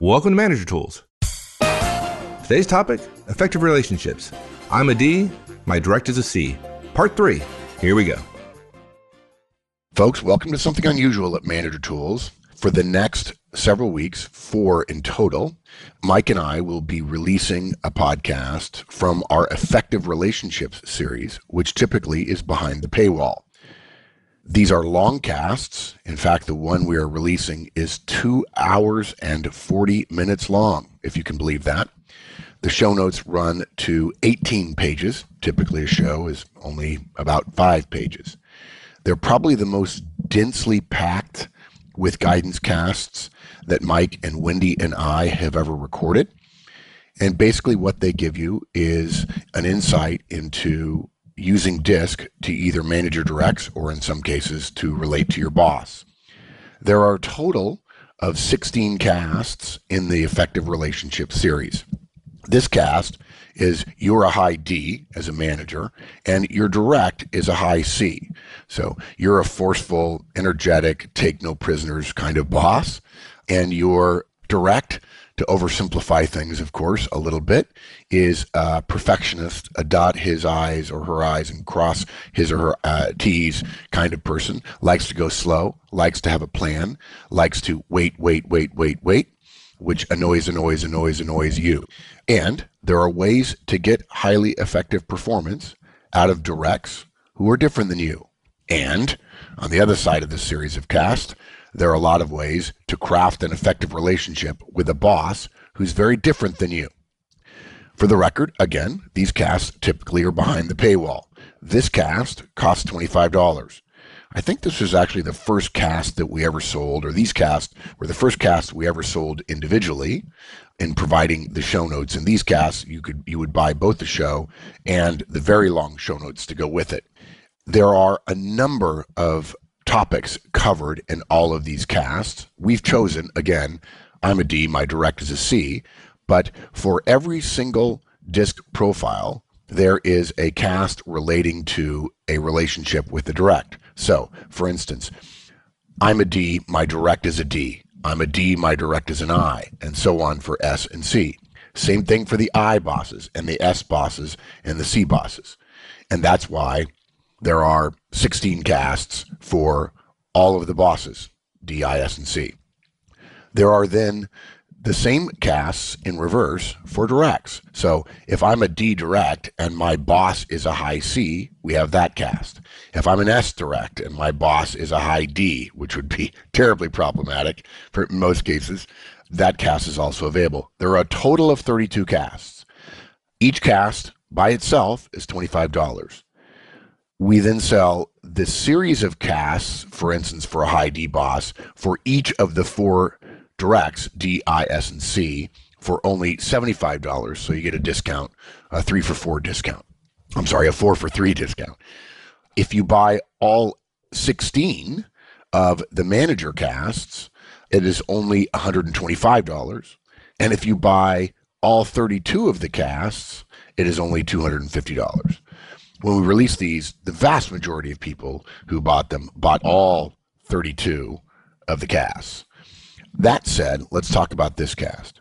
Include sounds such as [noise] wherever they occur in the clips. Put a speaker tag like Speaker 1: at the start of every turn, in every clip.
Speaker 1: Welcome to Manager Tools. Today's topic effective relationships. I'm a D, my direct is a C. Part three. Here we go.
Speaker 2: Folks, welcome to something unusual at Manager Tools. For the next several weeks, four in total, Mike and I will be releasing a podcast from our Effective Relationships series, which typically is behind the paywall. These are long casts. In fact, the one we are releasing is two hours and 40 minutes long, if you can believe that. The show notes run to 18 pages. Typically, a show is only about five pages. They're probably the most densely packed with guidance casts that Mike and Wendy and I have ever recorded. And basically, what they give you is an insight into using DISC to either manage your directs or, in some cases, to relate to your boss. There are a total of 16 casts in the Effective Relationship series. This cast is you're a high D as a manager, and your direct is a high C. So you're a forceful, energetic, take no prisoners kind of boss, and your direct to oversimplify things, of course, a little bit, is a perfectionist, a dot his I's or her I's and cross his or her uh, T's kind of person, likes to go slow, likes to have a plan, likes to wait, wait, wait, wait, wait, which annoys, annoys, annoys, annoys you. And there are ways to get highly effective performance out of directs who are different than you. And on the other side of this series of cast, there are a lot of ways to craft an effective relationship with a boss who's very different than you. For the record, again, these casts typically are behind the paywall. This cast costs $25. I think this was actually the first cast that we ever sold, or these casts were the first casts we ever sold individually in providing the show notes. In these casts, you could you would buy both the show and the very long show notes to go with it. There are a number of topics covered in all of these casts. We've chosen, again, I'm a D, my direct is a C, but for every single disc profile, there is a cast relating to a relationship with the direct. So, for instance, I'm a D, my direct is a D. I'm a D, my direct is an I, and so on for S and C. Same thing for the I bosses and the S bosses and the C bosses. And that's why there are 16 casts for all of the bosses, D, I, S, and C. There are then the same casts in reverse for directs. So if I'm a D direct and my boss is a high C, we have that cast. If I'm an S direct and my boss is a high D, which would be [laughs] terribly problematic for most cases, that cast is also available. There are a total of 32 casts. Each cast by itself is $25. We then sell the series of casts, for instance, for a high D boss, for each of the four directs, D, I, S, and C, for only $75. So you get a discount, a three for four discount. I'm sorry, a four for three discount. If you buy all 16 of the manager casts, it is only $125. And if you buy all 32 of the casts, it is only $250 when we released these, the vast majority of people who bought them bought all 32 of the casts. That said, let's talk about this cast.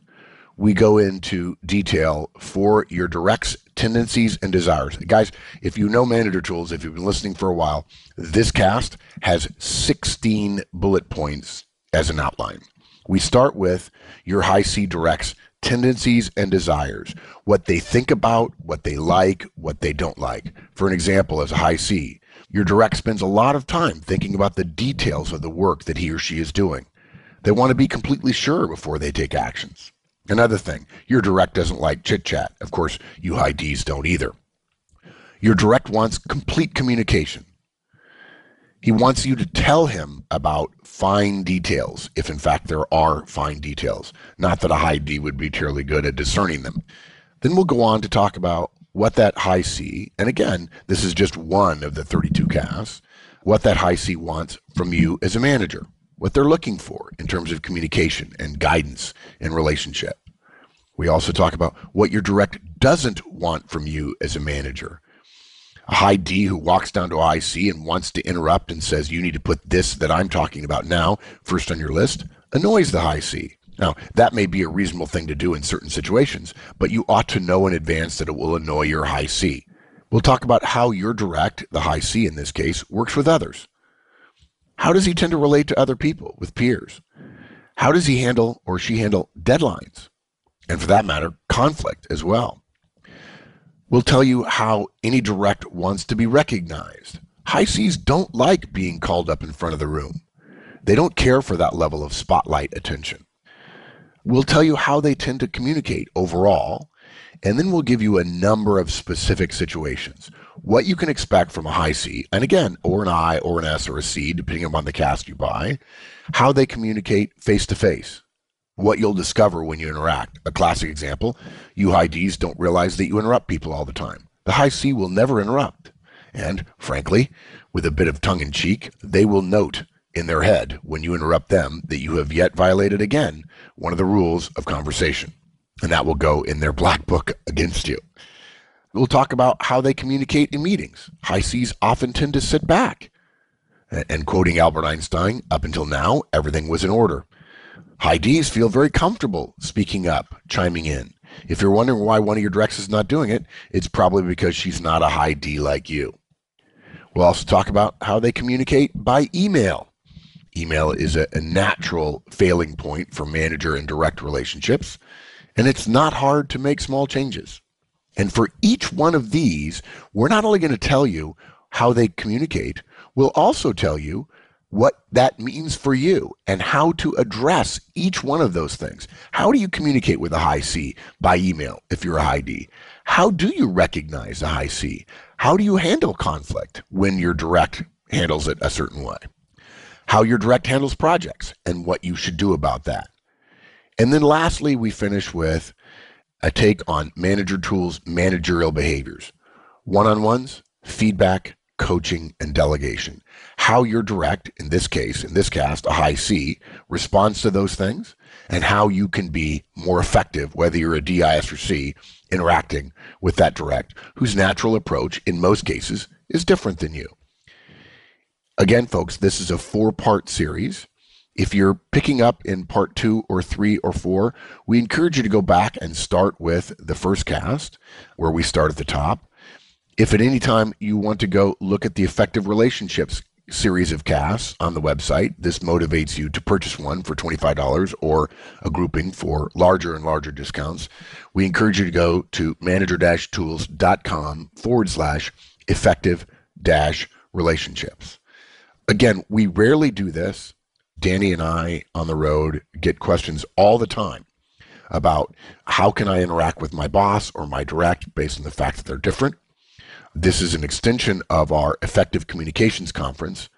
Speaker 2: We go into detail for your directs, tendencies, and desires. Guys, if you know Manager Tools, if you've been listening for a while, this cast has 16 bullet points as an outline. We start with your high C directs tendencies and desires, what they think about, what they like, what they don't like. For an example, as a high C, your direct spends a lot of time thinking about the details of the work that he or she is doing. They want to be completely sure before they take actions. Another thing, your direct doesn't like chit chat. Of course, you high Ds don't either. Your direct wants complete communication. He wants you to tell him about fine details, if in fact there are fine details. Not that a high D would be terribly good at discerning them. Then we'll go on to talk about what that high C, and again, this is just one of the 32 casts, what that high C wants from you as a manager, what they're looking for in terms of communication and guidance and relationship. We also talk about what your direct doesn't want from you as a manager a high D who walks down to IC and wants to interrupt and says, You need to put this that I'm talking about now first on your list, annoys the high C. Now, that may be a reasonable thing to do in certain situations, but you ought to know in advance that it will annoy your high C. We'll talk about how your direct, the high C in this case, works with others. How does he tend to relate to other people, with peers? How does he handle or she handle deadlines? And for that matter, conflict as well. We'll tell you how any direct wants to be recognized. High Cs don't like being called up in front of the room. They don't care for that level of spotlight attention. We'll tell you how they tend to communicate overall, and then we'll give you a number of specific situations. What you can expect from a high C, and again, or an I, or an S, or a C, depending upon the cast you buy, how they communicate face to face, what you'll discover when you interact. A classic example you high Ds don't realize that you interrupt people all the time. The high C will never interrupt. And frankly, with a bit of tongue in cheek, they will note in their head when you interrupt them that you have yet violated again one of the rules of conversation. And that will go in their black book against you. We'll talk about how they communicate in meetings. High Cs often tend to sit back. And quoting Albert Einstein, up until now, everything was in order. High Ds feel very comfortable speaking up, chiming in. If you're wondering why one of your directs is not doing it, it's probably because she's not a high D like you. We'll also talk about how they communicate by email. Email is a, a natural failing point for manager and direct relationships, and it's not hard to make small changes. And for each one of these, we're not only going to tell you how they communicate, we'll also tell you what that means for you and how to address each one of those things. How do you communicate with a high C by email if you're a high D? How do you recognize a high C? How do you handle conflict when your direct handles it a certain way? How your direct handles projects and what you should do about that. And then lastly, we finish with a take on manager tools, managerial behaviors, one on ones, feedback, coaching, and delegation. How your direct, in this case, in this cast, a high C, responds to those things, and how you can be more effective, whether you're a DIS or C, interacting with that direct, whose natural approach, in most cases, is different than you. Again, folks, this is a four part series. If you're picking up in part two or three or four, we encourage you to go back and start with the first cast, where we start at the top. If at any time you want to go look at the effective relationships series of casts on the website, this motivates you to purchase one for $25 or a grouping for larger and larger discounts. We encourage you to go to manager tools.com forward slash effective dash relationships. Again, we rarely do this. Danny and I on the road get questions all the time about how can I interact with my boss or my direct based on the fact that they're different. This is an extension of our effective communications conference,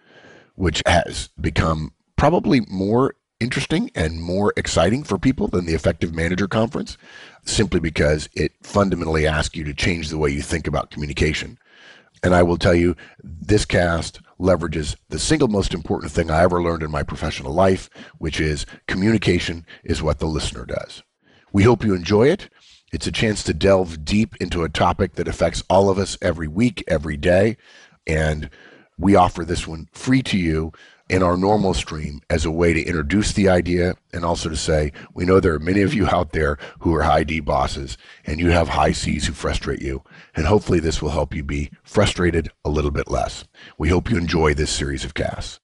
Speaker 2: which has become probably more interesting and more exciting for people than the effective manager conference, simply because it fundamentally asks you to change the way you think about communication. And I will tell you, this cast leverages the single most important thing I ever learned in my professional life, which is communication is what the listener does. We hope you enjoy it. It's a chance to delve deep into a topic that affects all of us every week, every day. And we offer this one free to you in our normal stream as a way to introduce the idea and also to say, we know there are many of you out there who are high D bosses and you have high Cs who frustrate you. And hopefully this will help you be frustrated a little bit less. We hope you enjoy this series of casts.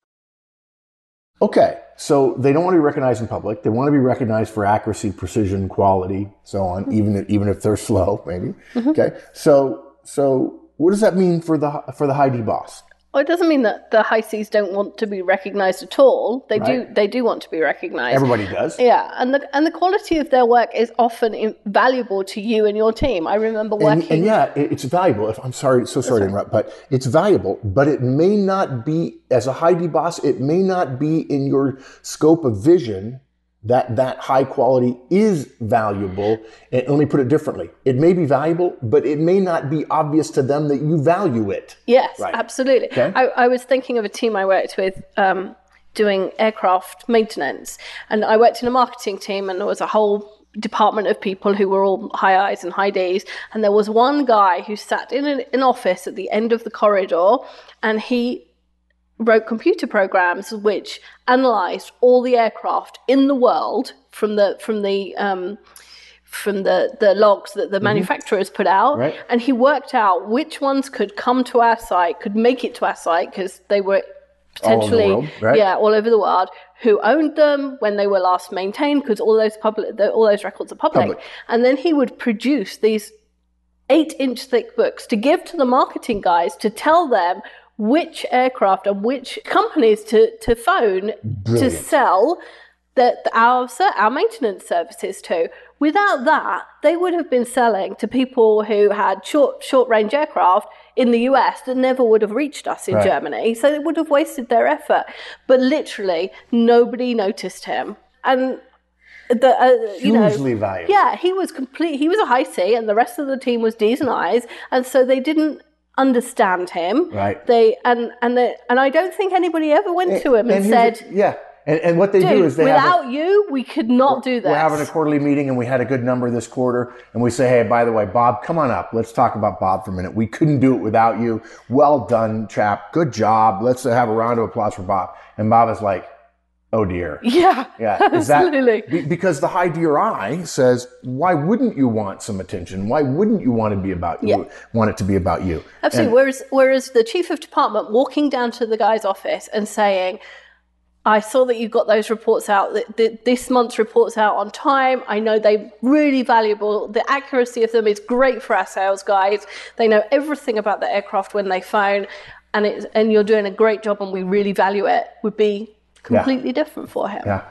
Speaker 3: Okay, so they don't want to be recognized in public. They want to be recognized for accuracy, precision, quality, so on. Mm-hmm. Even if, even if they're [laughs] slow, maybe. Mm-hmm. Okay, so so what does that mean for the for the high D boss?
Speaker 4: Well, it doesn't mean that the high Cs don't want to be recognised at all. They right. do. They do want to be recognised.
Speaker 3: Everybody does.
Speaker 4: Yeah, and the and the quality of their work is often invaluable to you and your team. I remember working.
Speaker 3: And, and yeah, it's valuable. If I'm sorry, so sorry to interrupt, but it's valuable. But it may not be as a high D boss. It may not be in your scope of vision that that high quality is valuable. And let me put it differently. It may be valuable, but it may not be obvious to them that you value it.
Speaker 4: Yes, right. absolutely. Okay? I, I, was thinking of a team I worked with um, doing aircraft maintenance. And I worked in a marketing team and there was a whole department of people who were all high I's and high D's. And there was one guy who sat in an, an office at the end of the corridor and he wrote computer programs which analyzed all the aircraft in the world from the from the um, from the, the logs that the mm-hmm. manufacturers put out
Speaker 2: right.
Speaker 4: and he worked out which ones could come to our site could make it to our site because they were potentially
Speaker 2: all world, right?
Speaker 4: yeah all over the world who owned them when they were last maintained because all those public the, all those records are public. public and then he would produce these eight inch thick books to give to the marketing guys to tell them which aircraft and which companies to, to phone Brilliant. to sell the, our, our maintenance services to. Without that, they would have been selling to people who had short, short range aircraft in the US that never would have reached us in right. Germany. So they would have wasted their effort. But literally, nobody noticed him. And the uh, you
Speaker 2: hugely know, valuable.
Speaker 4: Yeah, he was complete. He was a high C, and the rest of the team was D's and I's, and so they didn't understand him.
Speaker 2: Right.
Speaker 4: They and and they, and I don't think anybody ever went and, to him and, and said,
Speaker 2: a, "Yeah." And, and what they do is they
Speaker 4: without
Speaker 2: a,
Speaker 4: you, we could not do that.
Speaker 2: We're having a quarterly meeting, and we had a good number this quarter, and we say, "Hey, by the way, Bob, come on up. Let's talk about Bob for a minute. We couldn't do it without you. Well done, chap. Good job. Let's have a round of applause for Bob." And Bob is like, Oh dear.
Speaker 4: Yeah.
Speaker 2: Yeah. [laughs]
Speaker 4: Is absolutely.
Speaker 2: That, because the high DRI says, why wouldn't you want some attention? Why wouldn't you want to be about you? Yeah. Want it to be about you?
Speaker 4: Absolutely. And, whereas, whereas the chief of department walking down to the guy's office and saying, I saw that you got those reports out. That this month's reports out on time. I know they're really valuable. The accuracy of them is great for our sales guys. They know everything about the aircraft when they phone, and it's, and you're doing a great job, and we really value it. Would be completely yeah. different for him.
Speaker 2: Yeah.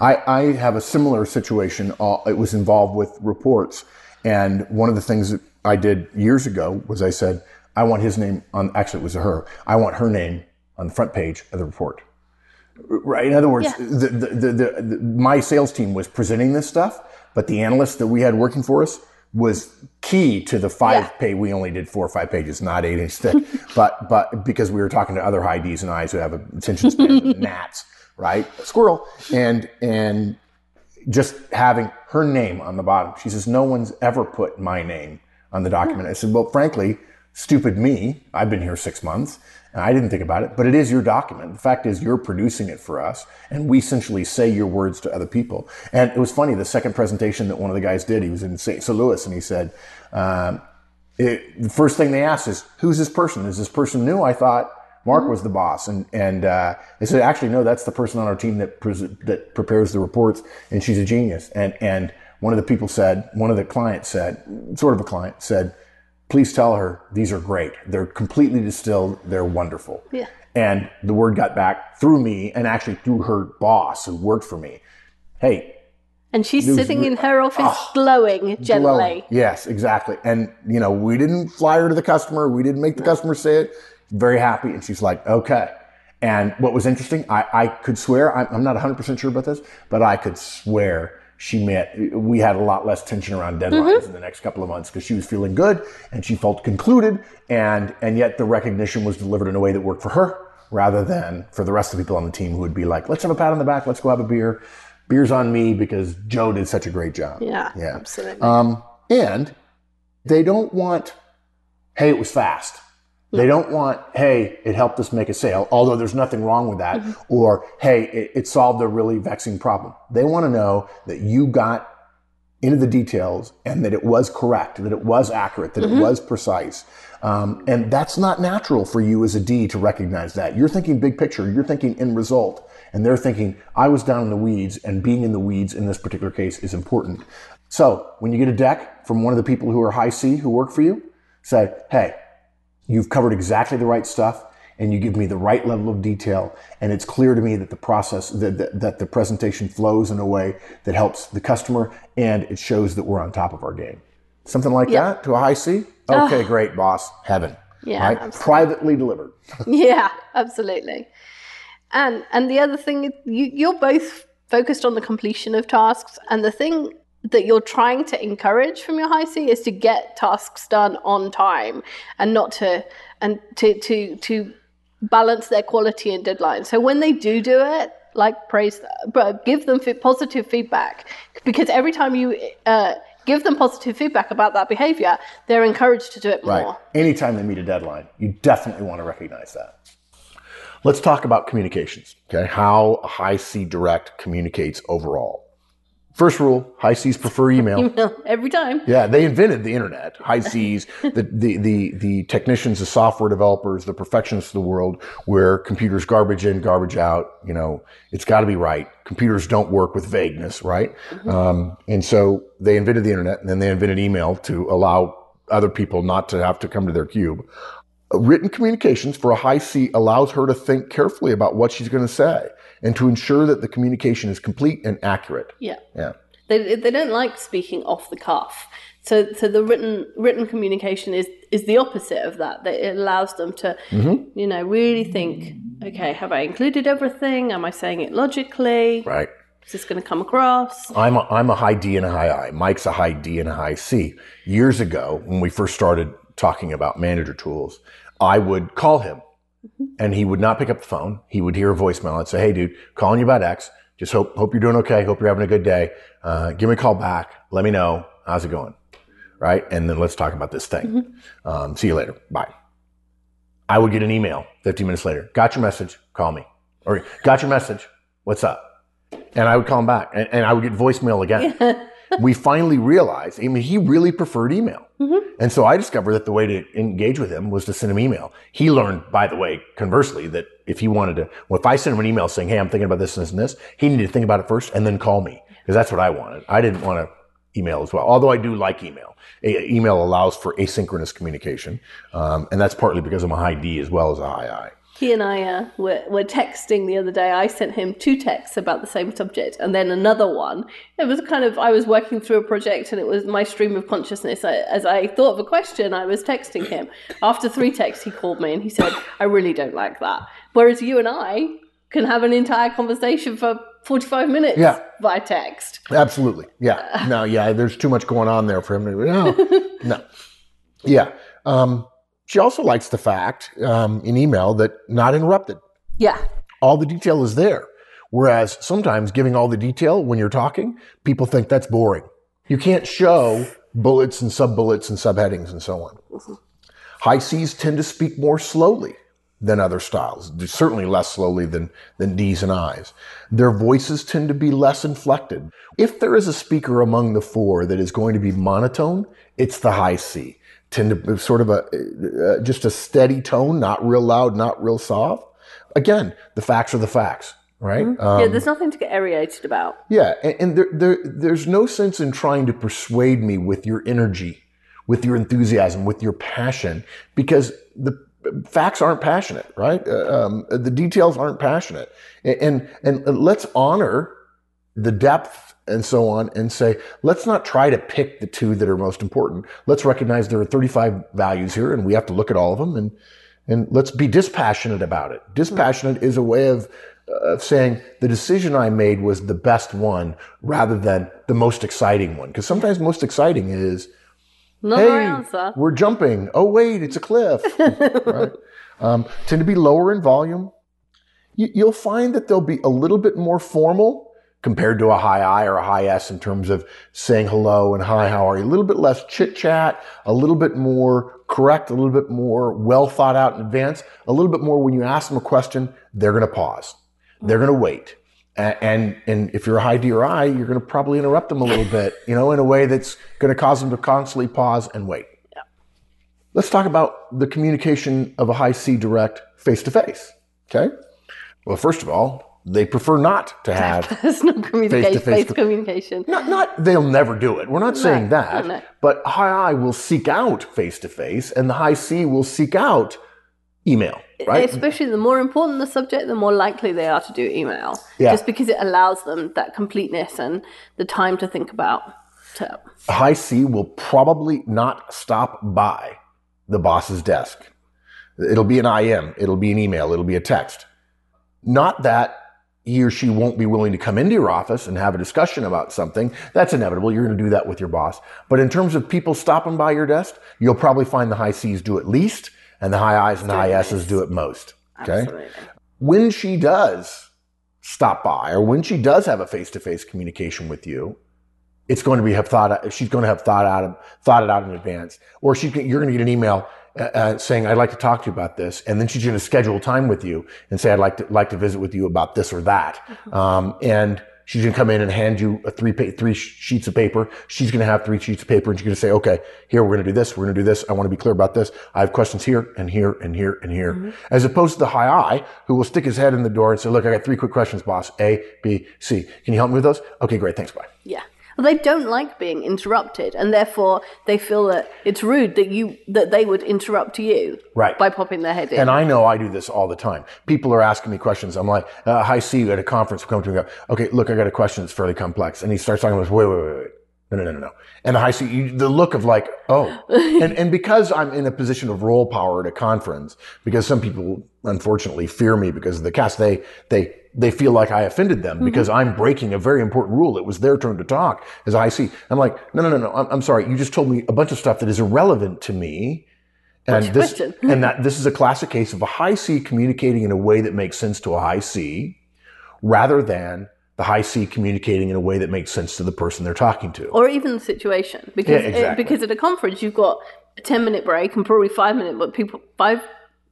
Speaker 2: I, I have a similar situation. Uh, it was involved with reports. And one of the things that I did years ago was I said, I want his name on, actually, it was her. I want her name on the front page of the report. Right. In other words, yeah. the, the, the, the, my sales team was presenting this stuff, but the analyst that we had working for us was key to the five yeah. page. We only did four or five pages, not eight inch thick, [laughs] but but because we were talking to other high D's and I's who have attention span gnats, right? A squirrel, and and just having her name on the bottom. She says, "No one's ever put my name on the document." I said, "Well, frankly, stupid me. I've been here six months." I didn't think about it, but it is your document. The fact is, you're producing it for us, and we essentially say your words to other people. And it was funny, the second presentation that one of the guys did, he was in St. Louis, and he said, um, it, the first thing they asked is, who's this person? Is this person new? I thought Mark was the boss. And, and uh, they said, actually, no, that's the person on our team that, pre- that prepares the reports, and she's a genius. And, and one of the people said, one of the clients said, sort of a client said, please tell her these are great. They're completely distilled. They're wonderful.
Speaker 4: Yeah.
Speaker 2: And the word got back through me and actually through her boss who worked for me. Hey.
Speaker 4: And she's sitting in her office oh, glowing gently. Glowing.
Speaker 2: Yes, exactly. And, you know, we didn't fly her to the customer. We didn't make the customer say it. Very happy. And she's like, okay. And what was interesting, I, I could swear, I'm, I'm not 100% sure about this, but I could swear she met, we had a lot less tension around deadlines mm-hmm. in the next couple of months because she was feeling good and she felt concluded. And, and yet the recognition was delivered in a way that worked for her rather than for the rest of the people on the team who would be like, let's have a pat on the back. Let's go have a beer. Beer's on me because Joe did such a great job.
Speaker 4: Yeah. Yeah. Absolutely.
Speaker 2: Um, and they don't want, hey, it was fast. They don't want, hey, it helped us make a sale, although there's nothing wrong with that, mm-hmm. or hey, it, it, solved a really vexing problem. They want to know that you got into the details and that it was correct, that it was accurate, that mm-hmm. it was precise. Um, and that's not natural for you as a D to recognize that. You're thinking big picture, you're thinking end result, and they're thinking, I was down in the weeds, and being in the weeds in this particular case is important. So when you get a deck from one of the people who are high C who work for you, say, hey, You've covered exactly the right stuff and you give me the right level of detail. And it's clear to me that the process, that, that, that, the presentation flows in a way that helps the customer and it shows that we're on top of our game. Something like yep. that to a high C? Okay, oh. great, boss. Heaven.
Speaker 4: Yeah. Right?
Speaker 2: Privately delivered. [laughs]
Speaker 4: yeah, absolutely. And and the other thing, you, you're both focused on the completion of tasks. And the thing that you're trying to encourage from your high C is to get tasks done on time and not to and to to to balance their quality and deadline. So when they do do it, like praise, but give them positive feedback because every time you uh, give them positive feedback about that behavior, they're encouraged to do it more.
Speaker 2: Right. Anytime they meet a deadline, you definitely want to recognize that. Let's talk about communications. Okay. How high C direct communicates overall. First rule, high C's prefer [laughs] email.
Speaker 4: email every time.
Speaker 2: Yeah, they invented the internet. High C's, the, the, the, the technicians, the software developers, the perfectionists of the world, where computers garbage in, garbage out. You know, it's got to be right. Computers don't work with vagueness, right? Mm-hmm. Um, and so they invented the internet, and then they invented email to allow other people not to have to come to their cube. Written communications for a high C allows her to think carefully about what she's going to say and to ensure that the communication is complete and accurate.
Speaker 4: Yeah.
Speaker 2: Yeah.
Speaker 4: They, they don't like speaking off the cuff. So, so the written written communication is is the opposite of that. That it allows them to, mm-hmm. you know, really think. Okay, have I included everything? Am I saying it logically?
Speaker 2: Right.
Speaker 4: Is this going to come across?
Speaker 2: I'm a, I'm a high D and a high I. Mike's a high D and a high C. Years ago, when we first started talking about manager tools, I would call him. And he would not pick up the phone. He would hear a voicemail and say, Hey, dude, calling you about X. Just hope, hope you're doing okay. Hope you're having a good day. Uh, give me a call back. Let me know. How's it going? Right. And then let's talk about this thing. Mm-hmm. Um, see you later. Bye. I would get an email 15 minutes later. Got your message. Call me. Or got your message. What's up? And I would call him back and, and I would get voicemail again. We finally realized, I mean, he really preferred email. Mm-hmm. And so I discovered that the way to engage with him was to send him email. He learned, by the way, conversely, that if he wanted to, well, if I sent him an email saying, Hey, I'm thinking about this and this and this, he needed to think about it first and then call me because that's what I wanted. I didn't want to email as well, although I do like email. A- email allows for asynchronous communication. Um, and that's partly because I'm a high D as well as a high I
Speaker 4: he and I uh, were, were texting the other day. I sent him two texts about the same subject and then another one. It was kind of, I was working through a project and it was my stream of consciousness. I, as I thought of a question, I was texting him. After three texts, he called me and he said, I really don't like that. Whereas you and I can have an entire conversation for 45 minutes yeah. by text.
Speaker 2: Absolutely. Yeah. [laughs] No, yeah, there's too much going on there for him to, no, no. Yeah. Um, she also likes the fact um, in email that not interrupted.
Speaker 4: Yeah.
Speaker 2: All the detail is there. Whereas sometimes giving all the detail when you're talking, people think that's boring. You can't show bullets and sub bullets and subheadings and so on. Mm-hmm. High C's tend to speak more slowly than other styles, certainly less slowly than, than D's and I's. Their voices tend to be less inflected. If there is a speaker among the four that is going to be monotone, it's the high C tend to sort of a uh, just a steady tone, not real loud, not real soft. Again, the facts are the facts, right?
Speaker 4: Mm-hmm. Um, yeah, there's nothing to get aerated about.
Speaker 2: Yeah, and, and there, there, there's no sense in trying to persuade me with your energy, with your enthusiasm, with your passion, because the facts aren't passionate, right? Uh, um, the details aren't passionate, and, and and let's honor the depth and so on and say, let's not try to pick the two that are most important. Let's recognize there are 35 values here and we have to look at all of them and, and let's be dispassionate about it. Dispassionate is a way of, of saying the decision I made was the best one rather than the most exciting one. Because sometimes most exciting is,
Speaker 4: no hey, answer.
Speaker 2: we're jumping. Oh, wait, it's a cliff. [laughs] right? um, tend to be lower in volume. You, you'll find that they'll be a little bit more formal compared to a high I or a high S in terms of saying hello and hi, how are you? A little bit less chit chat, a little bit more correct, a little bit more well thought out in advance, a little bit more when you ask them a question, they're going to pause. They're going to wait. And, and if you're a high D or I, you're going to probably interrupt them a little bit, you know, in a way that's going to cause them to constantly pause and wait. Yeah. Let's talk about the communication of a high C direct face to face. Okay. Well, first of all, they prefer not to have [laughs]
Speaker 4: personal communication, face communication.
Speaker 2: Not, not they'll never do it. We're not no, saying that. No, no. But high I will seek out face to face, and the high C will seek out email. Right?
Speaker 4: Especially the more important the subject, the more likely they are to do email. Yeah. Just because it allows them that completeness and the time to think about. To...
Speaker 2: High C will probably not stop by the boss's desk. It'll be an IM. It'll be an email. It'll be a text. Not that he or she won't be willing to come into your office and have a discussion about something. That's inevitable. You're going to do that with your boss. But in terms of people stopping by your desk, you'll probably find the high C's do it least and the high I's and the high S's do it most. Okay. Absolutely. When she does stop by or when she does have a face to face communication with you, it's going to be have thought, she's going to have thought out, thought it out in advance, or she, you're going to get an email uh, uh, saying, "I'd like to talk to you about this," and then she's going to schedule time with you and say, "I'd like to like to visit with you about this or that,"
Speaker 4: Mm-hmm.
Speaker 2: um, and she's going to come in and hand you a three pa- three sheets of paper. She's going to have three sheets of paper, and she's going to say, "Okay, here we're going to do this. We're going to do this. I want to be clear about this. I have questions here and here and here and here."
Speaker 4: Mm-hmm.
Speaker 2: As opposed to the high I who will stick his head in the door and say, "Look, I got three quick questions, boss. A, B, C. Can you help me with those? Okay, great. Thanks. Bye."
Speaker 4: Yeah. Well, they don't like being interrupted, and therefore they feel that it's rude that you that they would interrupt you
Speaker 2: Right.
Speaker 4: by popping their head in.
Speaker 2: And I know I do this all the time. People are asking me questions. I'm like, uh, "Hi, see you at a conference." Come to me. and Go, okay, look, I got a question that's fairly complex, and he starts talking about, wait, wait, wait, wait. No, no, no, no, no. And the high C, you, the look of like, oh, [laughs] and and because I'm in a position of role power at a conference, because some people unfortunately fear me because of the cast, they they they feel like I offended them mm-hmm. because I'm breaking a very important rule. It was their turn to talk as I see. I'm like, no, no, no, no. I'm, I'm sorry. You just told me a bunch of stuff that is irrelevant to me. And this, [laughs] and that this is a classic case of a high C communicating in a way that makes sense to a high C, rather than the high C communicating in a way that makes sense to the person they're talking to.
Speaker 4: or even the situation because
Speaker 2: Yeah, exactly.
Speaker 4: because at a conference you've got a 10 minute break and probably 5 minute but people five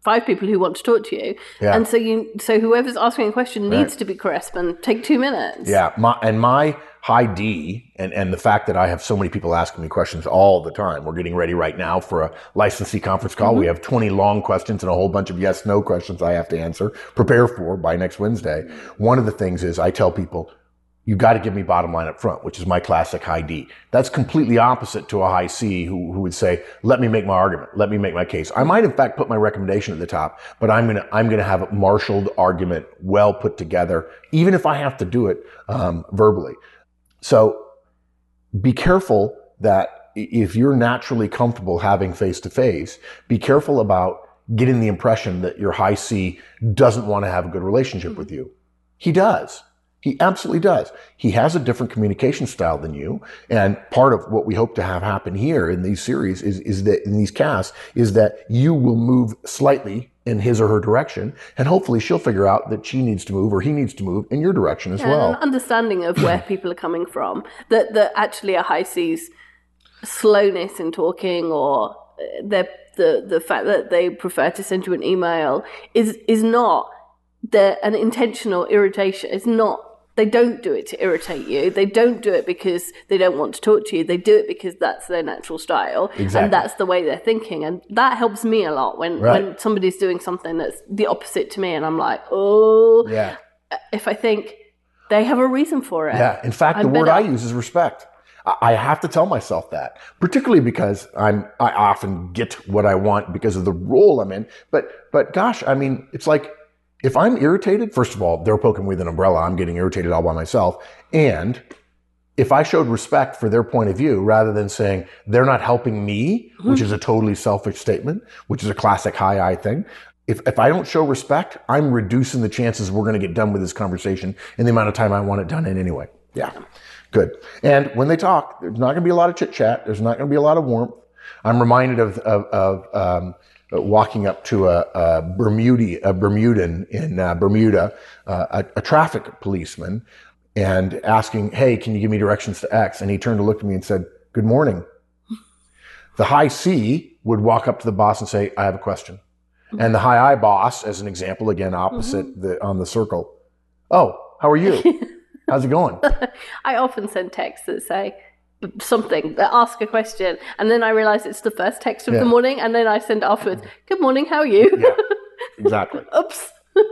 Speaker 4: five people who want to talk to you
Speaker 2: Yeah.
Speaker 4: and so you so whoever's asking a question needs to be crisp and take 2 minutes
Speaker 2: Yeah, my, and my high D, and, and the fact that I have so many people asking me questions all the time. We're getting ready right now for a licensee conference call. We mm-hmm. have 20 long questions and a whole bunch of yes, no questions I have to answer, prepare for by next Wednesday. Mm-hmm. One of the things is I tell people, you got to give me bottom line up front, which is my classic high D. That's completely opposite to a high C who, who would say, let me make my argument. Let me make my case. I might in fact put my recommendation at the top, but I'm going to, I'm going to have a marshaled argument well put together, even if I have to do it, um, verbally. So be careful that if you're naturally comfortable having face to face, be careful about getting the impression that your high C doesn't want to have a good relationship with you. He does. He absolutely does. He has a different communication style than you. And part of what we hope to have happen here in these series is, is that in these casts is that you will move slightly in his or her direction. And hopefully she'll figure out that she needs to move or he needs to move in your direction as
Speaker 4: and
Speaker 2: well.
Speaker 4: an understanding of where [clears throat] people are coming from that that actually a high C's slowness in talking or uh, their the the fact that they prefer to send you an email is is not the an intentional irritation it's not they don't do it to irritate you they don't do it because they don't want to talk to you they do it because that's their natural style
Speaker 2: Exactly.
Speaker 4: and that's the way they're thinking and that helps me a lot when
Speaker 2: Right.
Speaker 4: when somebody's doing something that's the opposite to me and i'm like oh
Speaker 2: Yeah.
Speaker 4: Uh, if I think they have a reason for it.
Speaker 2: Yeah. In fact, the word. I use is respect. I I have to tell myself that, particularly because I'm, I often get what I want because of the role I'm in. But, but gosh, I mean, it's like if I'm irritated, first of all, they're poking me with an umbrella. I'm getting irritated all by myself. And if I showed respect for their point of view rather than saying they're not helping me, which is a totally selfish statement, which is a classic high I thing. If, if I don't show respect, I'm reducing the chances we're going to get done with this conversation in the amount of time I want it done in anyway. Yeah. Good. And when they talk, there's not going to be a lot of chit chat. There's not going to be a lot of warmth. I'm reminded of, of, of um, walking up to a, a Bermuda, a Bermudan in uh, Bermuda, uh, a, a traffic policeman, and asking, "Hey, can you give me directions to X?" And he turned to look at me and said, "Good morning." [laughs] The high C would walk up to the boss and say, "I have a question," and the high I boss, as an example, again opposite the on the circle, "Oh, how are you? [laughs] How's it going?" [laughs]
Speaker 4: I often send texts that say something ask a question, and then I realize it's the first text of
Speaker 2: Yeah.
Speaker 4: the morning, and then I send afterwards, "Good morning, how are you?"
Speaker 2: Yeah, [laughs] exactly.
Speaker 4: Oops. [laughs]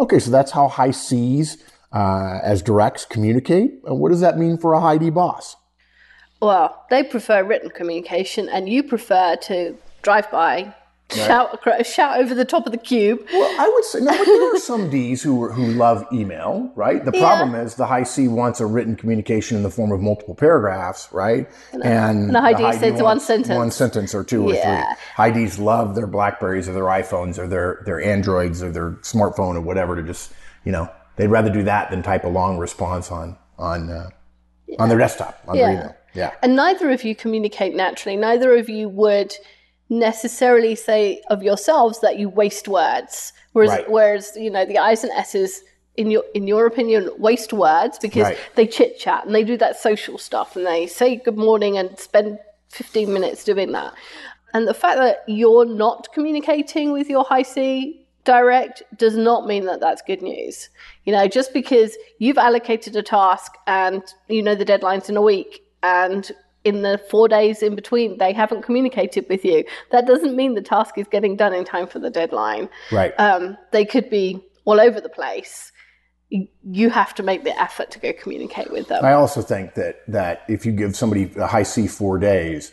Speaker 2: Okay, so that's how high C's uh, as directs communicate. And what does that mean for a high D boss?
Speaker 4: Well, they prefer written communication, and you prefer to drive by, shout acro- shout over the top of the cube.
Speaker 2: Well, I would say no, but there are some [laughs] D's who who love email, right? The problem is the high C wants a written communication in the form of multiple paragraphs, right? And,
Speaker 4: and the high D says one sentence.
Speaker 2: one sentence or two or
Speaker 4: Yeah.
Speaker 2: three. High D's love their Blackberries or their iPhones or their their Androids or their smartphone or whatever to just you know they'd rather do that than type a long response on on uh, on their desktop on their email. Yeah.
Speaker 4: And neither of you communicate naturally. Neither of you would necessarily say of yourselves that you waste words. Whereas,
Speaker 2: Right.
Speaker 4: whereas you know, the I's and S's, in your in your opinion, waste words because
Speaker 2: Right.
Speaker 4: they chit chat and they do that social stuff and they say good morning and spend fifteen minutes doing that. and the fact that you're not communicating with your high C direct does not mean that that's good news. You know, just because you've allocated a task and you know the deadline's in a week and in the four days in between they haven't communicated with you, that doesn't mean the task is getting done in time for the deadline.
Speaker 2: Right.
Speaker 4: Um, they could be all over the place. You have to make the effort to go communicate with them.
Speaker 2: I also think that that if you give somebody a high C four days,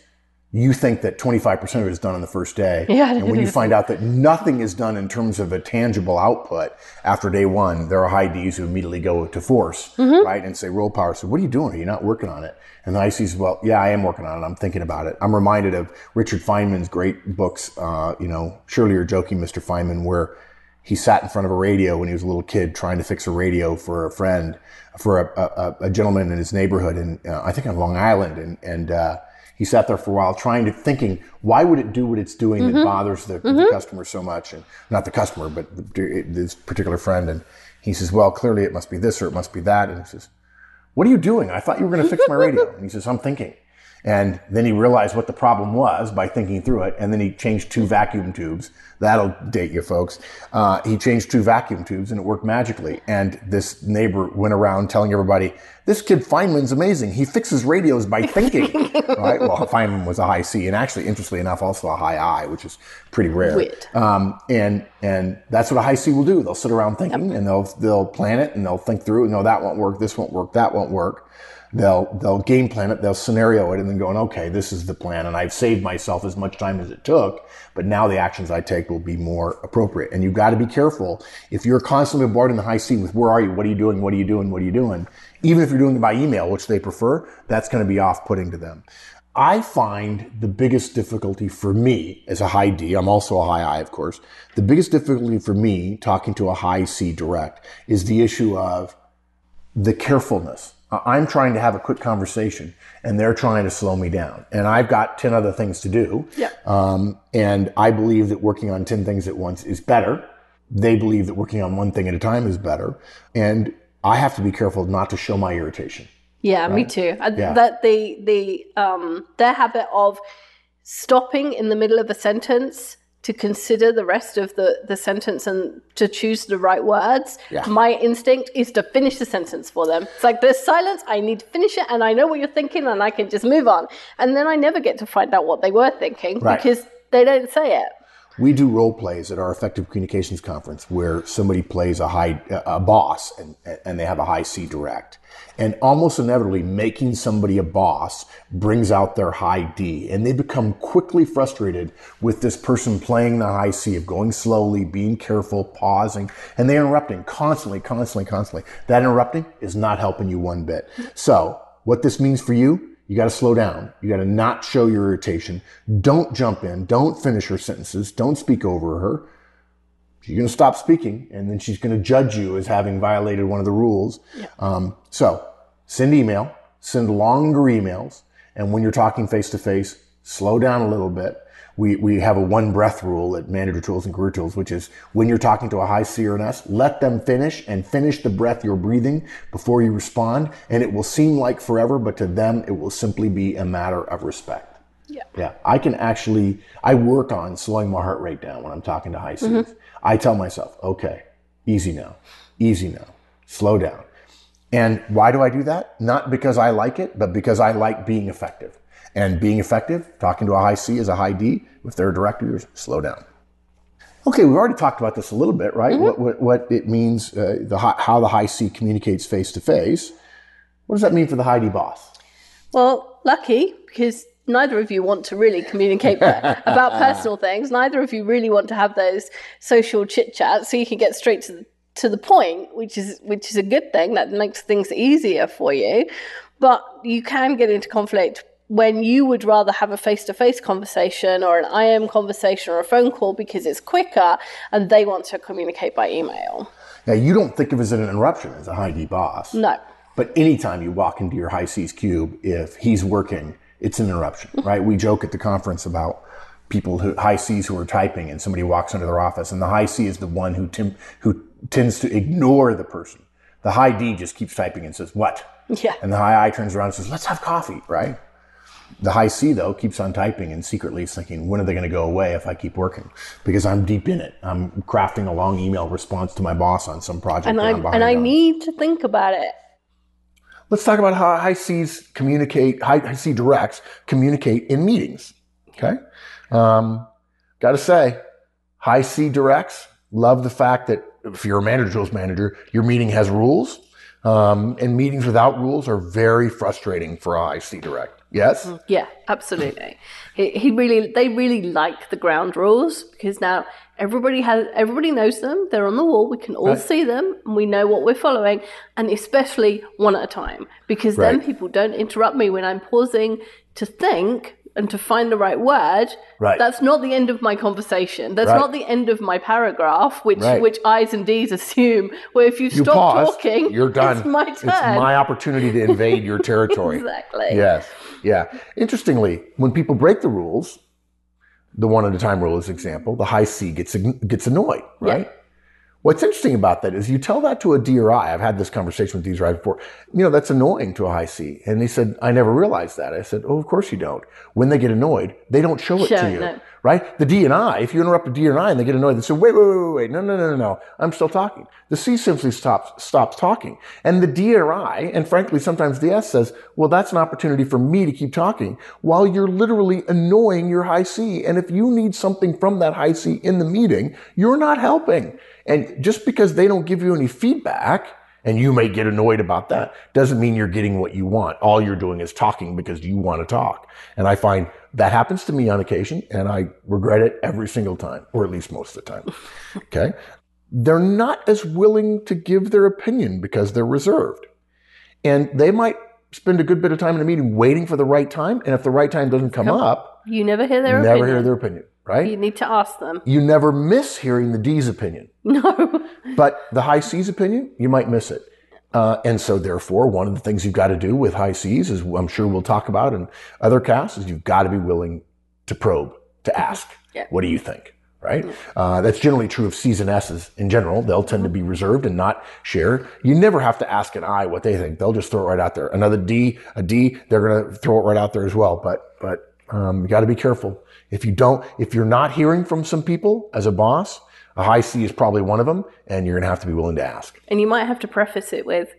Speaker 2: you think that 25% of it is done on the first day.
Speaker 4: Yeah.
Speaker 2: And when you find out that nothing is done in terms of a tangible output after day one, there are high Ds who immediately go to force,
Speaker 4: Mm-hmm.
Speaker 2: right? And say, role power. So what are you doing? Are you not working on it? And the high Cs, well, yeah, I am working on it. I'm thinking about it. I'm reminded of Richard Feynman's great books, uh, you know, Surely You're Joking, Mr. Feynman, where he sat in front of a radio when he was a little kid trying to fix a radio for a friend, for a, a, a gentleman in his neighborhood, and uh, I think on Long Island, and and uh, he sat there for a while trying to thinking why would it do what it's doing that mm-hmm. bothers the, the mm-hmm. customer so much, and not the customer, but the, this particular friend, and he says, well, clearly it must be this or it must be that, and he says, what are you doing? I thought you were going to fix my radio, and he says, I'm thinking. And then he realized what the problem was by thinking through it. And then he changed two vacuum tubes. That'll date you folks. Uh, he changed two vacuum tubes and it worked magically. And this neighbor went around telling everybody, this kid Feynman's amazing. He fixes radios by thinking. [laughs] right? Well, Feynman was a high C and actually, interestingly enough, also a high I, which is pretty rare.
Speaker 4: Weird.
Speaker 2: Um, and, and that's what a high C will do. They'll sit around thinking and they'll, they'll plan it and they'll think through, no, that won't work. This won't work. That won't work they'll they'll game plan it they'll scenario it and then going okay this is the plan and i've saved myself as much time as it took but now the actions i take will be more appropriate. And you've got to be careful. If you're constantly aboard in the high c with where are you? What are you doing? What are you doing? What are you doing? Even if you're doing it by email which they prefer that's going to be off-putting to them. I find the biggest difficulty for me as a high D, I'm also a high I, of course. The biggest difficulty for me talking to a high C direct is the issue of the carefulness. I'm trying to have a quick conversation and they're trying to slow me down. And I've got 10 other things to do.
Speaker 4: Yeah.
Speaker 2: Um, and I believe that working on 10 things at once is better. They believe that working on one thing at a time is better. And I have to be careful not to show my irritation.
Speaker 4: Yeah, me too.
Speaker 2: Yeah.
Speaker 4: That the the um their habit of stopping in the middle of a sentence to consider the rest of the the sentence and to choose the right words.
Speaker 2: Yeah.
Speaker 4: My instinct is to finish the sentence for them. It's like there's silence. I need to finish it, and I know what you're thinking, and I can just move on. And then I never get to find out what they were thinking
Speaker 2: Right.
Speaker 4: because they don't say it.
Speaker 2: We do role plays at our effective communications conference where somebody plays a high a boss and and they have a high C direct. And almost inevitably making somebody a boss brings out their high D and they become quickly frustrated with this person playing the high C of going slowly, being careful, pausing, and they're interrupting constantly, constantly, constantly. That interrupting is not helping you one bit. So what this means for you you got to slow down. You got to not show your irritation. Don't jump in. Don't finish her sentences. Don't speak over her. She's going to stop speaking and then she's going to judge you as having violated one of the rules. Um, so send email, send longer emails. And when you're talking face to face, slow down a little bit. We, we have a one breath rule at Manager Tools and Career Tools, which is when you're talking to a high C or an S, let them finish and finish the breath you're breathing before you respond. And it will seem like forever, but to them, it will simply be a matter of respect.
Speaker 4: Yeah.
Speaker 2: Yeah. I can actually, I work on slowing my heart rate down when I'm talking to high C's. Mm-hmm. I tell myself, okay, easy now, easy now, slow down. And why do I do that? Not because I like it, but because I like being effective. And being effective, talking to a high C as a high D, If they're their directors, slow down. Okay, we've already talked about this a little bit, right? What, what, what it means, uh, the, how the high C communicates face to face. What does that mean for the high D boss?
Speaker 4: Well, lucky because neither of you want to really communicate [laughs] about personal things. Neither of you really want to have those social chit chats, so you can get straight to the, to the point, which is which is a good thing. That makes things easier for you. But you can get into conflict when you would rather have a face to face conversation or an IM conversation or a phone call because it's quicker, and they want to communicate by email.
Speaker 2: Now, you don't think of it as an interruption as a high D boss.
Speaker 4: No.
Speaker 2: But anytime you walk into your high C's cube, if he's working, it's an interruption, [laughs] right? We joke at the conference about people who high C's who are typing and somebody walks into their office and the high C is the one who tim- who tends to ignore the person. The high D just keeps typing and says, what?
Speaker 4: Yeah.
Speaker 2: And the high I turns around and says, let's have coffee, right? The high C though keeps on typing and secretly is thinking, when are they going to go away if I keep working? Because I'm deep in it. I'm crafting a long email response to my boss on some project.
Speaker 4: And I and I on. need to think about it.
Speaker 2: Let's talk about how high C's communicate. High, C directs communicate in meetings. Okay. Um, Got to say, high C directs love the fact that if you're a manager tools manager, your meeting has rules. Um, and meetings without rules are very frustrating for a high C direct. Yes. Mm,
Speaker 4: yeah, absolutely. He, he really, they really like the ground rules because now everybody has, everybody knows them. They're on the wall. We can all right. see them, and we know what we're following. And especially one at a time, because right. then people don't interrupt me when I'm pausing to think and to find the right word, right. that's not the end of my conversation. That's right. not the end of my paragraph, which right. which I's and D's assume. Where if you, you stop pause, talking,
Speaker 2: you're done.
Speaker 4: It's my turn.
Speaker 2: It's my opportunity to invade your [laughs] territory.
Speaker 4: exactly.
Speaker 2: Yes. Yeah. Interestingly, when people break the rules, the one at a time rule is example, the high C gets gets annoyed, right? Yeah. What's interesting about that is you tell that to a DRI. I've had this conversation with these right before. You know, that's annoying to a high C. And they said, I never realized that. I said, Oh, of course you don't. When they get annoyed, they don't show it to you. No. Right? The D and I, if you interrupt a D and I and they get annoyed, they say, wait, wait, wait, wait. No, no, no, no, no. I'm still talking. The C simply stops, stops talking. And the D or I, and frankly, sometimes the S says, well, that's an opportunity for me to keep talking while you're literally annoying your high C. And if you need something from that high C in the meeting, you're not helping. And just because they don't give you any feedback, and you may get annoyed about that, doesn't mean you're getting what you want. All you're doing is talking because you want to talk. And I find that happens to me on occasion, and I regret it every single time, or at least most of the time. [laughs] Okay. They're not as willing to give their opinion because they're reserved. And they might spend a good bit of time in a meeting waiting for the right time. And if the right time doesn't come, come up,
Speaker 4: you never hear their opinion.
Speaker 2: never
Speaker 4: opinion.
Speaker 2: hear their opinion right?
Speaker 4: You need to ask them.
Speaker 2: You never miss hearing the D's opinion. [laughs]
Speaker 4: No.
Speaker 2: but the high C's opinion, you might miss it. Uh, and so, therefore, one of the things you've got to do with high C's, is I'm sure we'll talk about in other casts, is you've got to be willing to probe, to ask, yeah. what do you think? Right? Uh, that's generally true of C's and S's in general. They'll tend to be reserved and not share. You never have to ask an I what they think. They'll just throw it right out there. Another D, a D, they're going to throw it right out there as well. But, but, um, you got to be careful if you don't, if you're not hearing from some people as a boss, a high C is probably one of them, and you're going to have to be willing to ask.
Speaker 4: And you might have to preface it with,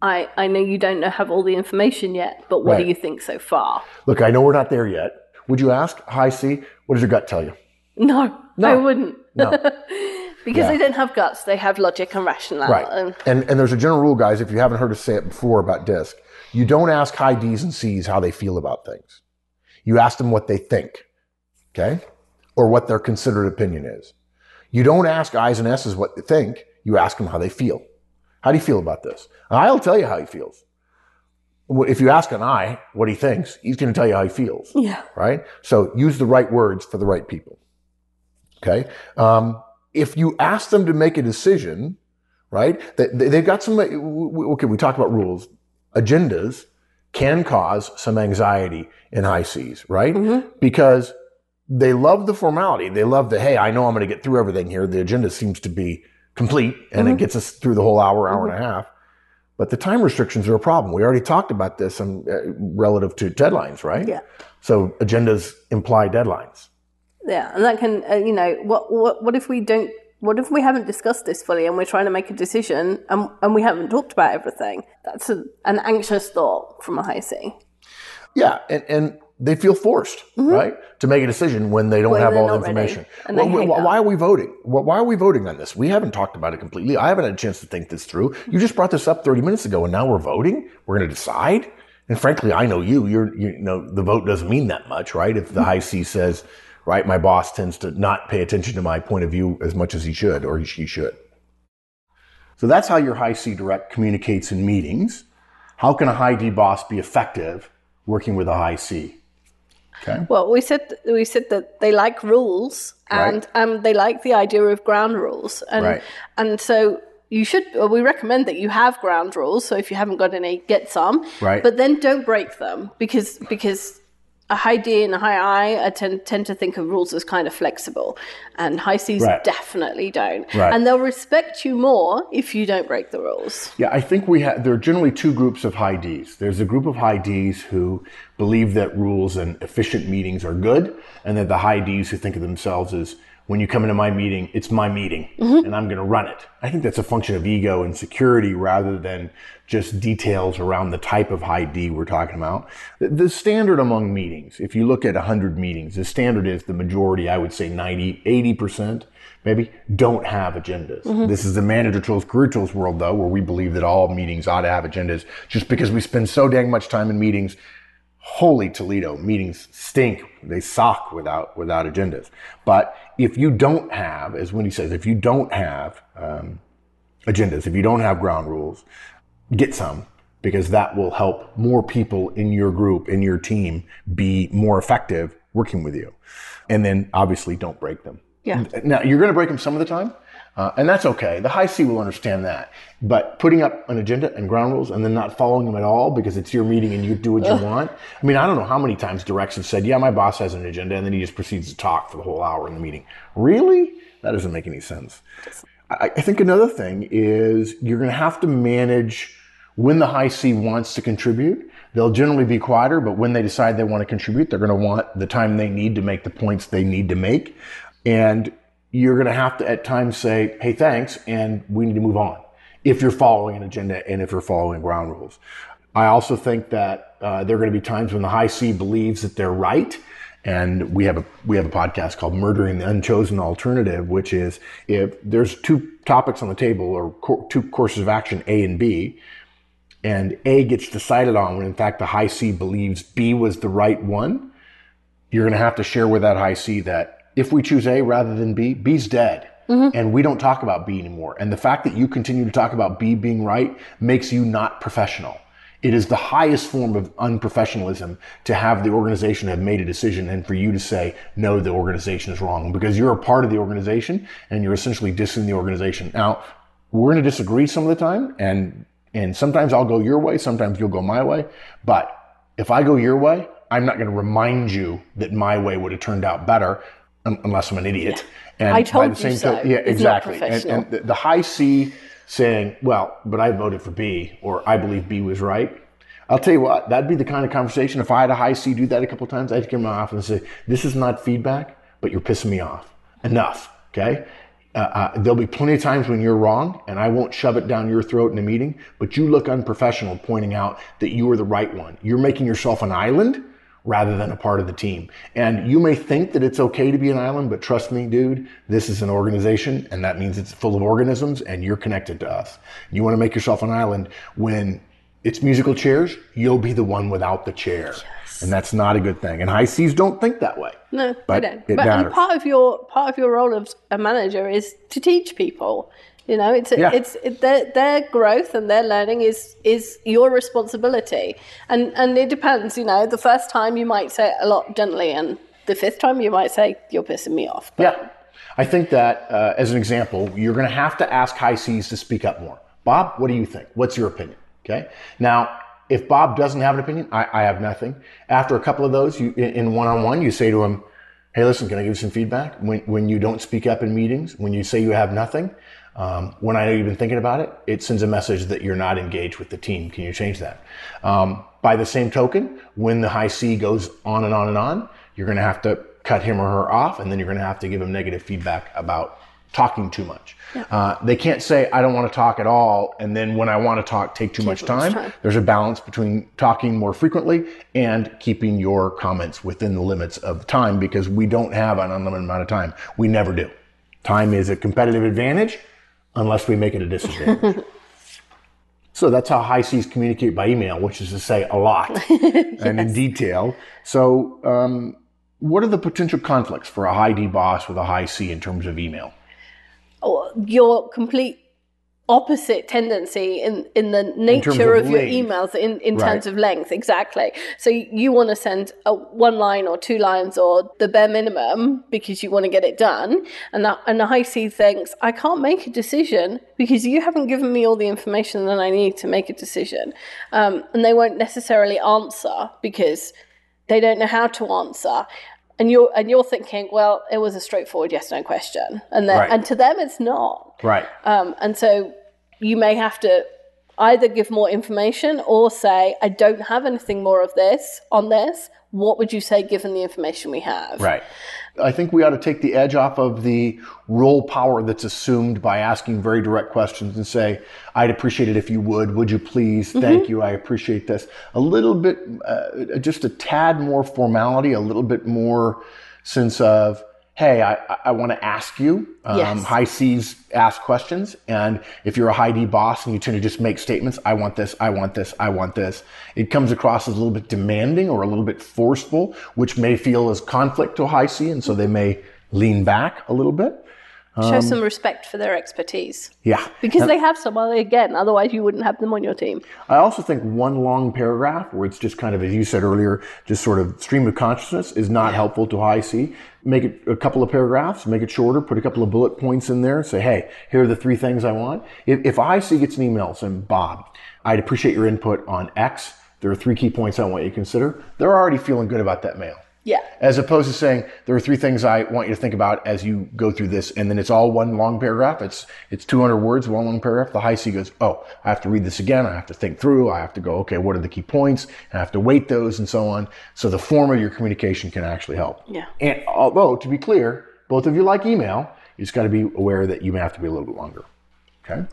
Speaker 4: I, I know you don't have all the information yet, but what right. do you think so far?
Speaker 2: Look, I know we're not there yet. Would you ask high C? What does your gut tell you?
Speaker 4: No, no. I wouldn't. No. [laughs] because yeah. they don't have guts, they have logic and rationality.
Speaker 2: Right. And, and there's a general rule, guys, if you haven't heard us say it before about DISC, you don't ask high D's and C's how they feel about things. You ask them what they think okay? Or what their considered opinion is. You don't ask I's and S's what they think, you ask them how they feel. How do you feel about this? And I'll tell you how he feels. If you ask an I what he thinks, he's going to tell you how he feels.
Speaker 4: Yeah.
Speaker 2: Right? So use the right words for the right people. Okay? Um, if you ask them to make a decision, right? They've got some, okay, we talked about rules. Agendas can cause some anxiety in high C's, right? Mm-hmm. Because they love the formality. They love the, hey, I know I'm going to get through everything here. The agenda seems to be complete and mm-hmm. it gets us through the whole hour, hour mm-hmm. and a half. But the time restrictions are a problem. We already talked about this um, uh, relative to deadlines, right?
Speaker 4: Yeah.
Speaker 2: So agendas imply deadlines.
Speaker 4: Yeah, and that can, uh, you know, what, what what if we don't? What if we haven't discussed this fully and we're trying to make a decision and, and we haven't talked about everything? That's a, an anxious thought from a high C.
Speaker 2: Yeah, and, and they feel forced, mm-hmm. right, to make a decision when they don't when have all the information. Well, why are we voting? Why are we voting on this? We haven't talked about it completely. I haven't had a chance to think this through. You just brought this up 30 minutes ago, and now we're voting. We're going to decide. And frankly, I know you. You're, you know, the vote doesn't mean that much, right? If the mm-hmm. high C says, right, my boss tends to not pay attention to my point of view as much as he should or she should. So that's how your high C direct communicates in meetings. How can a high D boss be effective working with a high C?
Speaker 4: Okay. Well, we said we said that they like rules and right. um, they like the idea of ground rules, and right. and so you should. Well, we recommend that you have ground rules. So if you haven't got any, get some.
Speaker 2: Right.
Speaker 4: But then don't break them because because a high D and a high I, I tend, tend to think of rules as kind of flexible, and high Cs
Speaker 2: Right.
Speaker 4: definitely don't.
Speaker 2: Right.
Speaker 4: And they'll respect you more if you don't break the rules.
Speaker 2: Yeah, I think we have. There are generally two groups of high Ds. There's a group of high Ds who believe that rules and efficient meetings are good, and then the high Ds who think of themselves as when you come into my meeting, it's my meeting, mm-hmm. and I'm going to run it. I think that's a function of ego and security rather than just details around the type of high D we're talking about. The, standard among meetings, if you look at 100 meetings, the standard is the majority, I would say 90, 80% maybe, don't have agendas. Mm-hmm. This is the manager tools, career tools world though, where we believe that all meetings ought to have agendas just because we spend so dang much time in meetings. Holy Toledo, meetings stink. They suck without, without agendas. But if you don't have, as Wendy says, if you don't have, um, agendas, if you don't have ground rules, get some because that will help more people in your group, in your team be more effective working with you. And then obviously don't break them.
Speaker 4: Yeah.
Speaker 2: Now you're going to break them some of the time. Uh, and that's okay. The high C will understand that. But putting up an agenda and ground rules and then not following them at all because it's your meeting and you do what you want. I mean, I don't know how many times directs have said, yeah, my boss has an agenda. And then he just proceeds to talk for the whole hour in the meeting. Really? That doesn't make any sense. I, I think another thing is you're going to have to manage when the high C wants to contribute. They'll generally be quieter, but when they decide they want to contribute, they're going to want the time they need to make the points they need to make. And you're going to have to at times say, hey, thanks, and we need to move on if you're following an agenda and if you're following ground rules. I also think that uh, there are going to be times when the high C believes that they're right. And we have a we have a podcast called "Murdering the Unchosen Alternative," which is if there's two topics on the table or co- two courses of action, A and B, and A gets decided on when in fact the high C believes B was the right one, you're going to have to share with that high C that if we choose A rather than B, B's dead. Mm-hmm. And we don't talk about B anymore. And the fact that you continue to talk about B being right makes you not professional. It is the highest form of unprofessionalism to have the organization have made a decision and for you to say, no, the organization is wrong because you're a part of the organization and you're essentially dissing the organization. Now, we're going to disagree some of the time and, and sometimes I'll go your way, sometimes you'll go my way. But if I go your way, I'm not going to remind you that my way would have turned out better unless I'm an idiot. And
Speaker 4: I told
Speaker 2: by the
Speaker 4: you
Speaker 2: same
Speaker 4: so.
Speaker 2: token- yeah,
Speaker 4: It's not
Speaker 2: exactly. And, and the, the high C saying, well, but I voted for B or I believe B was right. I'll tell you what, that'd be the kind of conversation. If I had a high C do that a couple times, I'd come in my office and say, this is not feedback, but you're pissing me off. Enough. Okay. Uh, uh, there'll be plenty of times when you're wrong and I won't shove it down your throat in a meeting, but you look unprofessional pointing out that you are the right one. You're making yourself an island rather than a part of the team. And you may think that it's okay to be an island, but trust me, dude, this is an organization and that means it's full of organisms and you're connected to us. You want to make yourself an island when it's musical chairs, you'll be the one without the chair. And that's not a good thing. And high C's don't think that way.
Speaker 4: No,
Speaker 2: But
Speaker 4: I don't.
Speaker 2: it
Speaker 4: but
Speaker 2: matters.
Speaker 4: part of your part of your role as a manager is to teach people. You know, it's
Speaker 2: Yeah.
Speaker 4: it's it, their their growth and their learning is is your responsibility, and and it depends. You know, the first time you might say it a lot gently, and the fifth time you might say you're pissing me off. But
Speaker 2: Yeah. I think that, uh, as an example, you're going to have to ask high C's to speak up more. Bob, what do you think? What's your opinion? Okay. Now, if Bob doesn't have an opinion, I, I have nothing. After a couple of those, you, in one on one, you say to him, Hey, listen, can I give you some feedback? When, when you don't speak up in meetings, when you say you have nothing, um, when I know you've been thinking about it, it sends a message that you're not engaged with the team. Can you change that? Um, by the same token, when the high C goes on and on and on, you're going to have to cut him or her off, and then you're going to have to give them negative feedback about talking too much. Uh, they can't say, I don't want to talk at all, and then when I want to talk, take too much
Speaker 4: much
Speaker 2: time.
Speaker 4: time.
Speaker 2: There's a balance between talking more frequently and keeping your comments within the limits of time because we don't have an unlimited amount of time. We never do. Time is a competitive advantage unless we make it a disadvantage. [laughs] so that's how high C's communicate by email, which is to say a lot [laughs] and in detail. So, um, what are the potential conflicts for a high D boss with a high C in terms of email?
Speaker 4: or your complete opposite tendency in in the nature
Speaker 2: of
Speaker 4: of, your emails in in
Speaker 2: Right.
Speaker 4: terms of length exactly so you want to send a one line or two lines or the bare minimum because you want to get it done and that and the high c thinks i can't make a decision because you haven't given me all the information that i need to make a decision um, and they won't necessarily answer because they don't know how to answer. And you're and you're thinking, well, it was a straightforward yes no question, and then,
Speaker 2: Right.
Speaker 4: and to them it's not.
Speaker 2: Right.
Speaker 4: Um, and so you may have to either give more information or say, I don't have anything more of this on this. What would you say given the information we have?
Speaker 2: Right. I think we ought to take the edge off of the role power that's assumed by asking very direct questions and say, I'd appreciate it if you would. Would you please? Thank you. I appreciate this. A little bit, uh, just a tad more formality, a little bit more sense of, hey, I, I want to ask you. Um,
Speaker 4: Yes.
Speaker 2: High C's ask questions. And if you're a high D boss and you tend to just make statements, I want this, I want this, I want this, it comes across as a little bit demanding or a little bit forceful, which may feel as conflict to a high C. And so they may lean back a little bit.
Speaker 4: Show some respect for their expertise.
Speaker 2: Yeah.
Speaker 4: Because they have some, well, again, otherwise you wouldn't have them on your team.
Speaker 2: I also think one long paragraph where it's just kind of, as you said earlier, just sort of stream of consciousness is not helpful to high C. Make it a couple of paragraphs, make it shorter, put a couple of bullet points in there, say, hey, here are the three things I want. If, if C gets an email saying, Bob, I'd appreciate your input on X. There are three key points I want you to consider. They're already feeling good about that mail.
Speaker 4: Yeah.
Speaker 2: As opposed to saying there are three things I want you to think about as you go through this, and then it's all one long paragraph. It's it's 200 words, one long paragraph. The high C goes, oh, I have to read this again. I have to think through. I have to go, okay, what are the key points? I have to weight those and so on. So the form of your communication can actually help.
Speaker 4: Yeah.
Speaker 2: And although to be clear, both of you like email, you just got to be aware that you may have to be a little bit longer. Okay.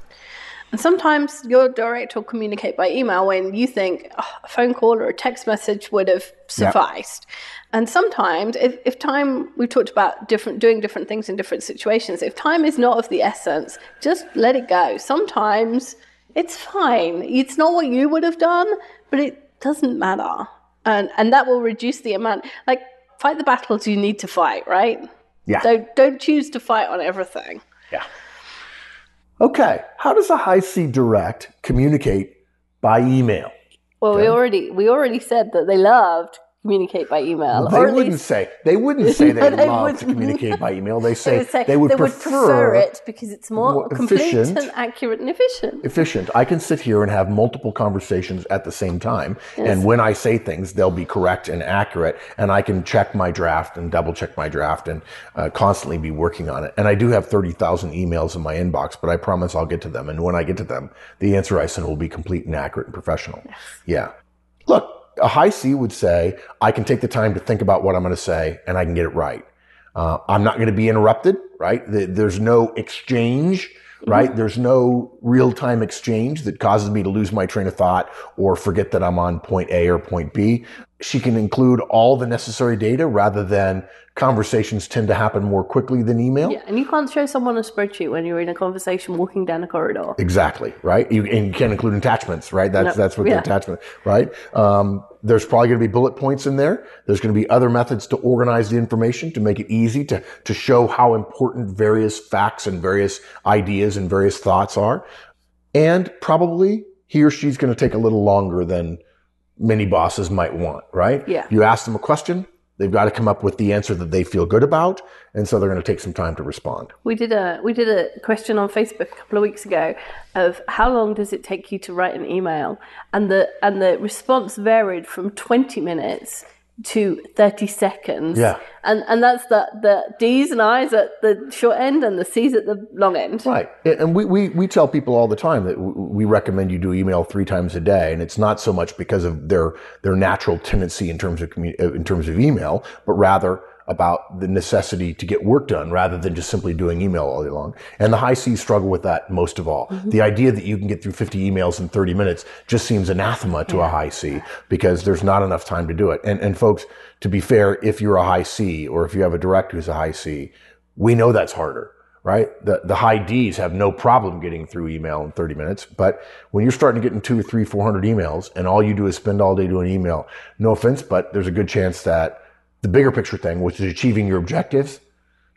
Speaker 4: And sometimes your director will communicate by email when you think "Oh, a phone call or a text message would have sufficed. And sometimes, if, if time, we've talked about different doing different things in different situations. If time is not of the essence, just let it go. Sometimes it's fine. It's not what you would have done, but it doesn't matter, and and that will reduce the amount. Like fight the battles you need to fight, right?
Speaker 2: Yeah.
Speaker 4: Don't don't choose to fight on everything.
Speaker 2: Yeah. Okay. How does a high C direct communicate by email?
Speaker 4: Well, we already we already said that they loved communicate by email,
Speaker 2: They
Speaker 4: or
Speaker 2: wouldn't
Speaker 4: least
Speaker 2: say they wouldn't say [laughs] they,
Speaker 4: they
Speaker 2: love to communicate by email. They
Speaker 4: they
Speaker 2: say
Speaker 4: would say
Speaker 2: they would prefer,
Speaker 4: it because it's more,
Speaker 2: more
Speaker 4: complete
Speaker 2: efficient.
Speaker 4: and accurate and efficient.
Speaker 2: efficient. I can sit here and have multiple conversations at the same time, and when I say things, they'll be correct and accurate, and I can check my draft and double check my draft and uh, constantly be working on it. And I do have thirty thousand emails in my inbox, but I promise I'll get to them. And when I get to them, the answer I send will be complete and accurate and professional. Yeah. Look, a high C would say, I can take the time to think about what I'm going to say, and I can get it right. Uh, I'm not going to be interrupted, right? The- There's no exchange, right? There's no real time exchange that causes me to lose my train of thought or forget that I'm on point A or point B. She can include all the necessary data rather than conversations tend to happen more quickly than email.
Speaker 4: Yeah, and you can't show someone a spreadsheet when you're in a conversation walking down a corridor.
Speaker 2: Exactly, right? You, and you can include attachments, right? That's, that's what
Speaker 4: Yeah.
Speaker 2: the attachment, right? Um, there's probably going to be bullet points in there. There's going to be other methods to organize the information to make it easy to, to show how important various facts and various ideas and various thoughts are. And probably he or she's going to take a little longer than many bosses might want, right?
Speaker 4: Yeah.
Speaker 2: You ask them a question, they've got to come up with the answer that they feel good about. And so they're going to take some time to respond.
Speaker 4: We did a we did a question on Facebook a couple of weeks ago of how long does it take you to write an email, and the and the response varied from twenty minutes to thirty seconds.
Speaker 2: Yeah.
Speaker 4: and and that's the the D's and I's at the short end and the C's at the long end.
Speaker 2: Right. And we, we, we tell people all the time that we recommend you do email three times a day. And it's not so much because of their, their natural tendency in terms of uh, in terms of email, but rather about the necessity to get work done rather than just simply doing email all day long. And the high C's struggle with that most of all. Mm-hmm. The idea that you can get through 50 emails in 30 minutes just seems anathema to a high C because there's not enough time to do it. And, and folks, to be fair, if you're a high C or if you have a director who's a high C, we know that's harder right? The, the high Ds have no problem getting through email in 30 minutes. But when you're starting to get in two or three, 400 emails and all you do is spend all day doing email, no offense, but there's a good chance that the bigger picture thing, which is achieving your objectives,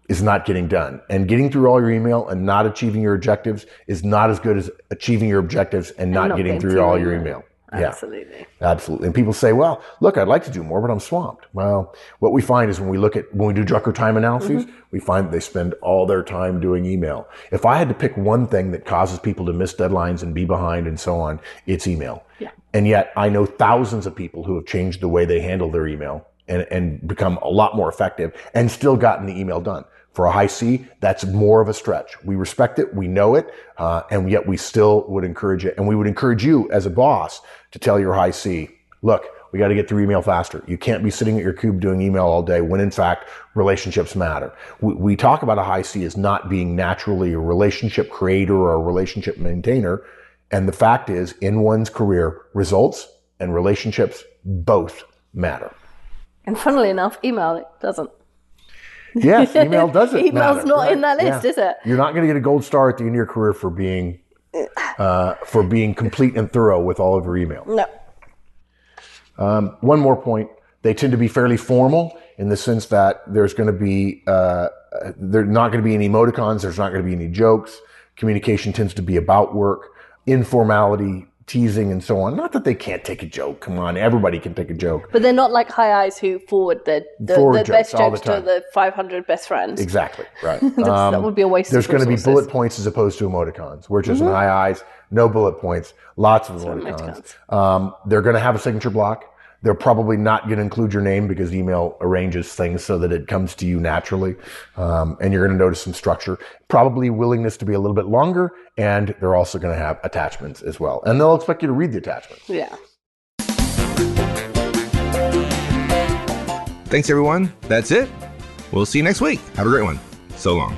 Speaker 2: is not getting done. And getting through all your email and not achieving your objectives is not as good as achieving your objectives and not,
Speaker 4: not
Speaker 2: getting through all your
Speaker 4: email.
Speaker 2: Yeah.
Speaker 4: Absolutely.
Speaker 2: Absolutely. And people say, well, look, I'd like to do more, but I'm swamped. Well, what we find is when we look at, when we do Drucker time analyses, we find they spend all their time doing email. If I had to pick one thing that causes people to miss deadlines and be behind and so on, it's email.
Speaker 4: Yeah.
Speaker 2: And yet I know thousands of people who have changed the way they handle their email and, and become a lot more effective and still gotten the email done. For a high C, that's more of a stretch. We respect it, we know it, uh, and yet we still would encourage it. And we would encourage you as a boss to tell your high C, look, we got to get through email faster. You can't be sitting at your cube doing email all day when in fact relationships matter. We, we talk about a high C as not being naturally a relationship creator or a relationship maintainer. And the fact is in one's career, results and relationships both matter.
Speaker 4: And funnily enough, email it doesn't.
Speaker 2: Yes, [laughs] email doesn't.
Speaker 4: Email's
Speaker 2: matter,
Speaker 4: not
Speaker 2: right?
Speaker 4: in that list,
Speaker 2: Yeah.
Speaker 4: is it?
Speaker 2: You're not going to get a gold star at the end of your career for being uh, for being complete and thorough with all of your email.
Speaker 4: No.
Speaker 2: One more point: they tend to be fairly formal in the sense that there's going to be uh, there's not going to be any emoticons. There's not going to be any jokes. Communication tends to be about work, informality, teasing, and so on. Not that they can't take a joke. Come on, everybody can take a joke.
Speaker 4: But they're not like high I's who forward the, the,
Speaker 2: Forward
Speaker 4: the
Speaker 2: jokes
Speaker 4: best
Speaker 2: all the
Speaker 4: jokes to the 500 best friends.
Speaker 2: Exactly [laughs] right.
Speaker 4: That's- that
Speaker 2: Um,
Speaker 4: would be a waste
Speaker 2: There's going to be bullet points as opposed to emoticons. We're just in high I's, no bullet points, lots of emoticons. Um, they're going to have a signature block. They're probably not going to include your name because email arranges things so that it comes to you naturally. Um, and you're going to notice some structure, probably willingness to be a little bit longer. And they're also going to have attachments as well. And they'll expect you to read the attachments.
Speaker 4: Yeah.
Speaker 1: Thanks, everyone. That's it. We'll see you next week. Have a great one. So long.